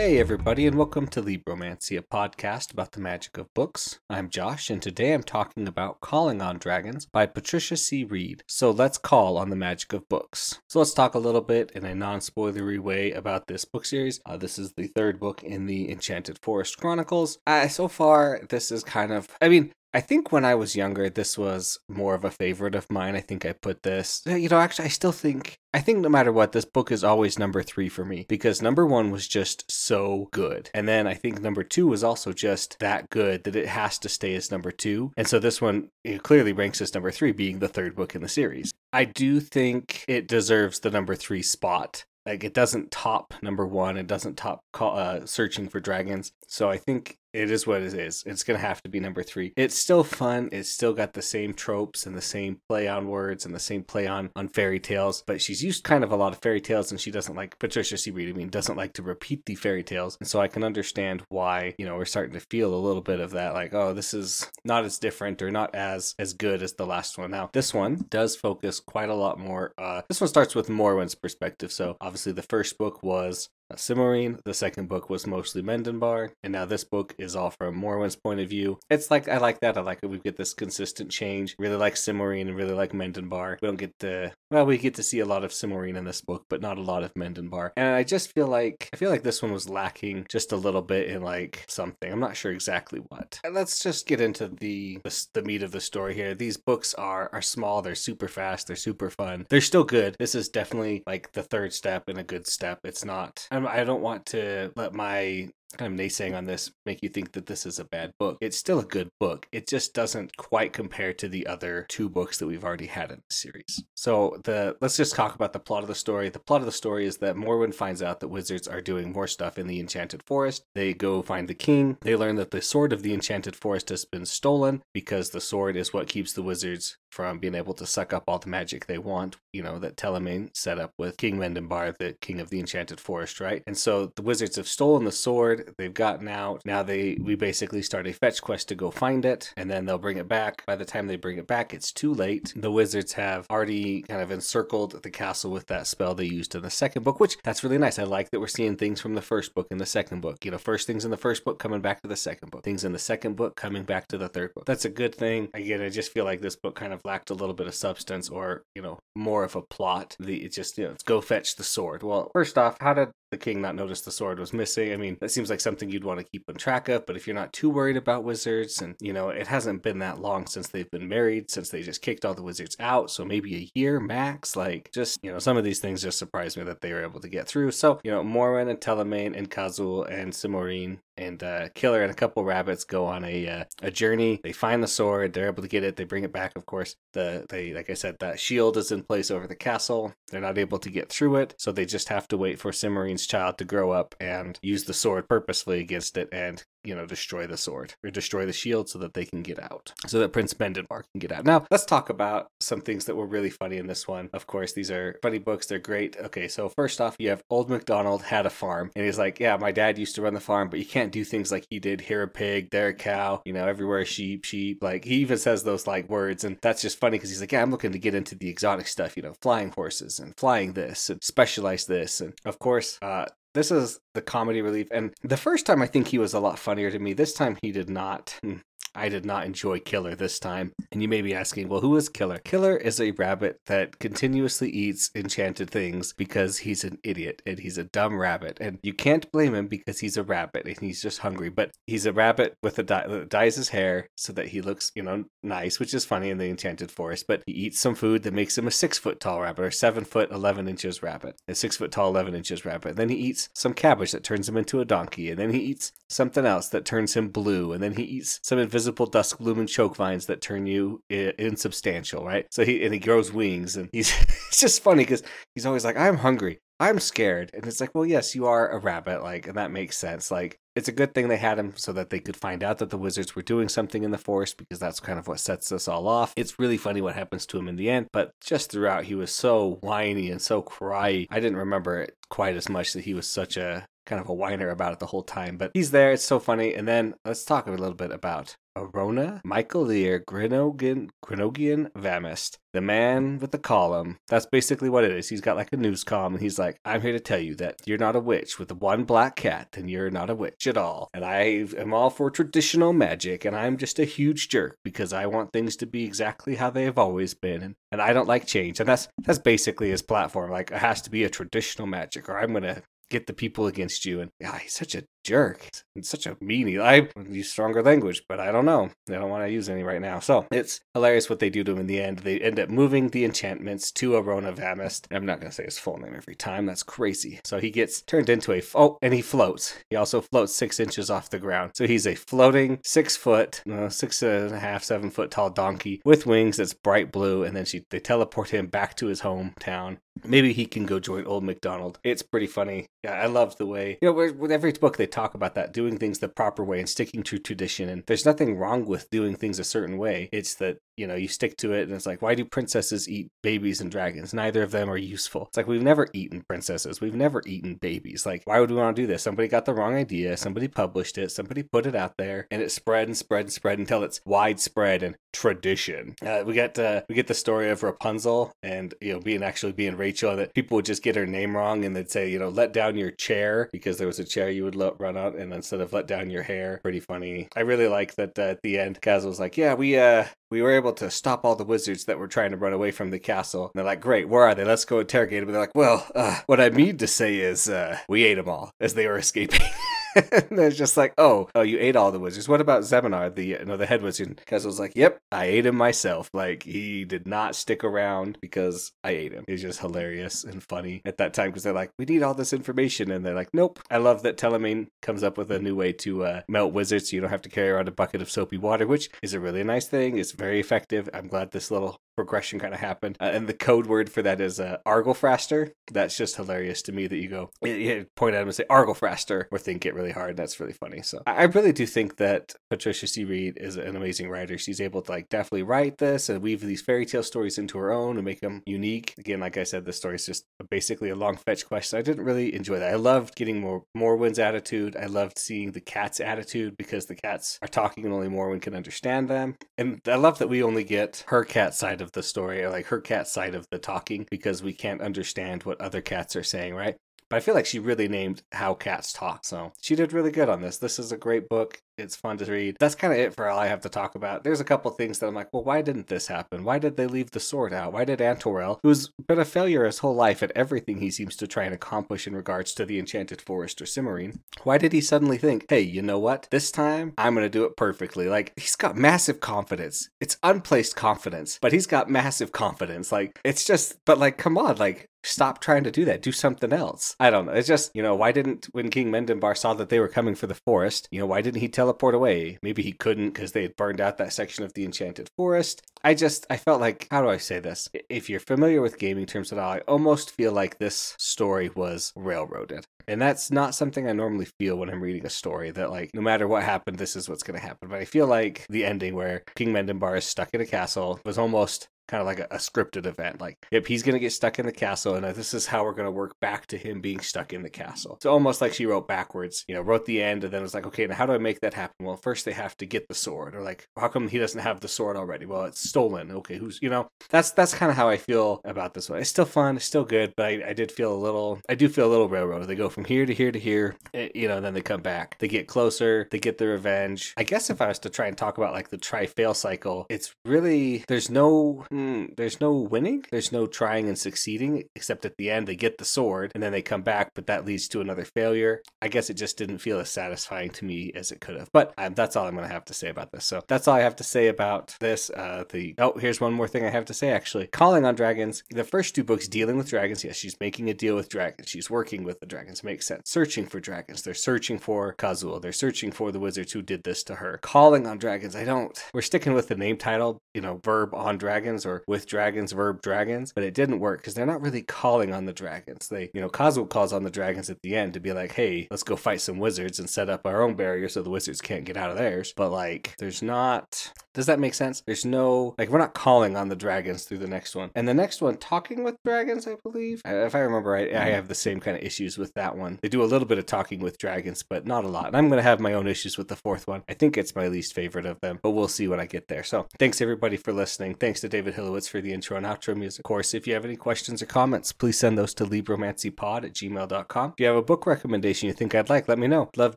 Hey, everybody, and welcome to Libromancy, a podcast about the magic of books. I'm Josh, and today I'm talking about Calling on Dragons by Patricia C. Wrede. So let's call on the magic of books. So let's talk a little bit in a non spoilery way about this book series. Uh, this is the third book in the Enchanted Forest Chronicles. Uh, so far, this is kind of, I mean, I think when I was younger, this was more of a favorite of mine. I think I put this, you know, actually, I still think, I think no matter what, this book is always number three for me because number one was just so good. And then I think number two was also just that good that it has to stay as number two. And so this one clearly ranks as number three, being the third book in the series. I do think it deserves the number three spot like it doesn't top number one it doesn't top uh, searching for dragons so i think it is what it is. It's gonna have to be number three. It's still fun. It's still got the same tropes and the same play on words and the same play on on fairy tales. But she's used kind of a lot of fairy tales, and she doesn't like Patricia C. Wrede. I mean, doesn't like to repeat the fairy tales, and so I can understand why you know we're starting to feel a little bit of that. Like, oh, this is not as different or not as as good as the last one. Now, this one does focus quite a lot more. Uh, this one starts with Morwen's perspective. So obviously, the first book was Cimorene. The second book was mostly Mendanbar, and now this book is all from Morwen's point of view. It's like I like that. I like it. We get this consistent change. Really like Cimorene and really like Mendanbar. We don't get to well, we get to see a lot of Cimorene in this book, but not a lot of Mendanbar. And I just feel like I feel like this one was lacking just a little bit in like something. I'm not sure exactly what. And let's just get into the, the the meat of the story here. These books are are small. They're super fast. They're super fun. They're still good. This is definitely like the third step in a good step. It's not. I'm, I don't want to let my kind of naysaying on this make you think that this is a bad book. It's still a good book. It just doesn't quite compare to the other two books that we've already had in the series. So the let's just talk about the plot of the story. The plot of the story is that Morwen finds out that wizards are doing more stuff in the Enchanted Forest. They go find the king. They learn that the sword of the Enchanted Forest has been stolen because the sword is what keeps the wizards from being able to suck up all the magic they want, you know, that Telemain set up with King Mendanbar, the king of the Enchanted Forest, right? And so the wizards have stolen the sword They've gotten out. Now they we basically start a fetch quest to go find it, and then they'll bring it back. By the time they bring it back, it's too late. The wizards have already kind of encircled the castle with that spell they used in the second book, which that's really nice. I like that we're seeing things from the first book in the second book. You know, first things in the first book coming back to the second book, things in the second book coming back to the third book. That's a good thing. Again, I just feel like this book kind of lacked a little bit of substance or, you know, more of a plot. The it's just, you know, let's go fetch the sword. Well, first off, how did the king not notice the sword was missing. I mean, that seems like something you'd want to keep on track of, but if you're not too worried about wizards, and you know, it hasn't been that long since they've been married, since they just kicked all the wizards out, so maybe a year max. Like, just, you know, some of these things just surprised me that they were able to get through. So, you know, Morwen and Telemain and Kazul and Cimorene and uh, Killer and a couple rabbits go on a uh, a journey. They find the sword. They're able to get it. They bring it back. Of course, the they like I said, that shield is in place over the castle. They're not able to get through it, so they just have to wait for Cimorene's child to grow up and use the sword purposefully against it and you know, destroy the sword or destroy the shield so that they can get out, so that Prince Mendanbar can get out. Now, let's talk about some things that were really funny in this one. Of course, these are funny books. They're great. Okay, so first off, you have Old MacDonald had a farm, and he's like, Yeah, my dad used to run the farm, but you can't do things like he did here a pig, there a cow, you know, everywhere sheep, sheep. Like, he even says those like words, and that's just funny because he's like, Yeah, I'm looking to get into the exotic stuff, you know, flying horses and flying this and specialize this. And of course, uh, this is the comedy relief. And the first time I think he was a lot funnier to me. This time he did not. Hmm. I did not enjoy Killer this time. And you may be asking, well, who is Killer? Killer is a rabbit that continuously eats enchanted things because he's an idiot and he's a dumb rabbit. And you can't blame him because he's a rabbit and he's just hungry. But he's a rabbit with a that dyes his hair so that he looks, you know, nice, which is funny in the enchanted forest. But he eats some food that makes him a six foot tall rabbit or seven foot, 11 inches rabbit, a six foot tall, 11 inches rabbit. And Then he eats some cabbage that turns him into a donkey. And then he eats something else that turns him blue. And then he eats some invisible invisible dusk blooming choke vines that turn you insubstantial, right? So he and he grows wings, and he's it's just funny because he's always like, "I'm hungry." I'm scared. And it's like, well, yes, you are a rabbit. Like, and that makes sense. Like, it's a good thing they had him so that they could find out that the wizards were doing something in the forest because that's kind of what sets us all off. It's really funny what happens to him in the end, but just throughout, he was so whiny and so cry. I didn't remember it quite as much that he was such a kind of a whiner about it the whole time. But he's there. It's so funny. And then let's talk a little bit about Arona Michael Lear Grinogian Grinogian Vamist, the man with the column. That's basically what it is. He's got like a news column and he's like, I'm here to tell you that you're not a witch with one black cat, then you're not a witch at all. And I am all for traditional magic and I'm just a huge jerk because I want things to be exactly how they have always been and, and I don't like change. And that's that's basically his platform. Like it has to be a traditional magic or I'm gonna get the people against you. And yeah, he's such a jerk. It's such a meanie. I use stronger language, but I don't know. I don't want to use any right now. So it's hilarious what they do to him in the end. They end up moving the enchantments to Arona Vamist. I'm not going to say his full name every time. That's crazy. So he gets turned into a, oh, and he floats. He also floats six inches off the ground. So he's a floating six foot, uh, six and a half, seven foot tall donkey with wings that's bright blue. And then she, they teleport him back to his hometown. Maybe he can go join Old McDonald. It's pretty funny. Yeah, I love the way, you know, with every book they talk about that, doing things the proper way and sticking to tradition. And there's nothing wrong with doing things a certain way. It's that you know, you stick to it, and it's like, why do princesses eat babies and dragons? Neither of them are useful. It's like we've never eaten princesses, we've never eaten babies. Like, why would we want to do this? Somebody got the wrong idea, somebody published it, somebody put it out there, and it spread and spread and spread until it's widespread and tradition. Uh, we get uh, we get the story of Rapunzel and you know being actually being Rachel, that people would just get her name wrong, and they'd say, you know, let down your chair because there was a chair you would let, run out, and instead of let down your hair, pretty funny. I really like that uh, at the end, Kaz was like, yeah, we uh we were able to stop all the wizards that were trying to run away from the castle. And they're like, great, where are they? Let's go interrogate them. And they're like, well, uh, what I mean to say is, uh, we ate them all as they were escaping. and it's just like, oh, oh, you ate all the wizards. What about Zemenar, the you know, the head wizard? Kaz was like, yep, I ate him myself. Like he did not stick around because I ate him. It's just hilarious and funny at that time because they're like, we need all this information, and they're like, nope. I love that Telemain comes up with a new way to uh, melt wizards, so you don't have to carry around a bucket of soapy water, which is a really nice thing. It's very effective. I'm glad this little progression kind of happened. Uh, and the code word for that is uh, Arglefraster. That's just hilarious to me that you go you, point at him and say Arglefraster or think it really hard. That's really funny. So I, really do think that Patricia C. Wrede is an amazing writer. She's able to like definitely write this and weave these fairy tale stories into her own and make them unique. Again, like I said, the story is just basically a long fetch quest. I didn't really enjoy that. I loved getting more Morwen's attitude. I loved seeing the cat's attitude because the cats are talking and only Morwen can understand them. And I love that we only get her cat side of the story, or like her cat side of the talking, because we can't understand what other cats are saying, right? But I feel like she really named how cats talk. So she did really good on this. This is a great book. It's fun to read. That's kind of it for all I have to talk about. There's a couple things that I'm like, well, why didn't this happen? Why did they leave the sword out? Why did Antorell, who's been a failure his whole life at everything he seems to try and accomplish in regards to the Enchanted Forest or Cimorene, why did he suddenly think, hey, you know what? This time I'm going to do it perfectly? Like, he's got massive confidence. It's unplaced confidence, but he's got massive confidence. Like, it's just, but like, come on, like, stop trying to do that. Do something else. I don't know. It's just, you know, why didn't, when King Mendanbar saw that they were coming for the forest, you know, why didn't he teleport away? Maybe he couldn't because they had burned out that section of the Enchanted Forest. I just, I felt like, how do I say this? If you're familiar with gaming terms at all, I almost feel like this story was railroaded. And that's not something I normally feel when I'm reading a story that, like, no matter what happened, this is what's going to happen. But I feel like the ending where King Mendanbar is stuck in a castle was almost kind of like a, a, scripted event. Like, yep, he's going to get stuck in the castle, and this is how we're going to work back to him being stuck in the castle. It's almost like she wrote backwards, you know, wrote the end, and then was like, okay, now how do I make that happen? Well, first they have to get the sword, or like, how come he doesn't have the sword already? Well, it's stolen. Okay, who's, you know, that's that's kind of how I feel about this one. It's still fun, it's still good, but I, I did feel a little, I do feel a little railroad. They go from here to here to here, eh, you know, and then they come back. They get closer, they get the revenge. I guess if I was to try and talk about like the try fail cycle, it's really, there's no, hmm, there's no winning. There's no trying and succeeding, except at the end they get the sword and then they come back, but that leads to another failure. I guess it just didn't feel as satisfying to me as it could have. But um, that's all I'm going to have to say about this. So that's all I have to say about this. Uh, the oh, here's one more thing I have to say actually. Calling on dragons. The first two books dealing with dragons. Yes, she's making a deal with dragons. She's working with the dragons. Makes sense. Searching for dragons. They're searching for Kazul. They're searching for the wizards who did this to her. Calling on dragons. I don't. We're sticking with the name title. You know, verb on dragons. Or with dragons, verb dragons, but it didn't work because they're not really calling on the dragons. They, you know, Kazul calls on the dragons at the end to be like, hey, let's go fight some wizards and set up our own barrier so the wizards can't get out of theirs. But like, there's not. Does that make sense? There's no like we're not calling on the dragons through the next one, and the next one talking with dragons, I believe. If I remember right, I have the same kind of issues with that one. They do a little bit of talking with dragons, but not a lot. And I'm gonna have my own issues with the fourth one. I think it's my least favorite of them, but we'll see when I get there. So thanks everybody for listening. Thanks to David Hilowitz for the intro and outro music. Of course, if you have any questions or comments, please send those to libromancypod at gmail.com. If you have a book recommendation you think I'd like, let me know. Love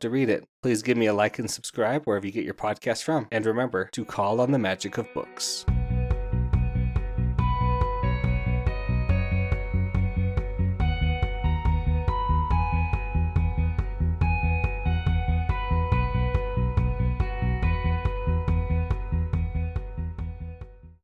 to read it. Please give me a like and subscribe wherever you get your podcast from. And remember to call on the magic of books.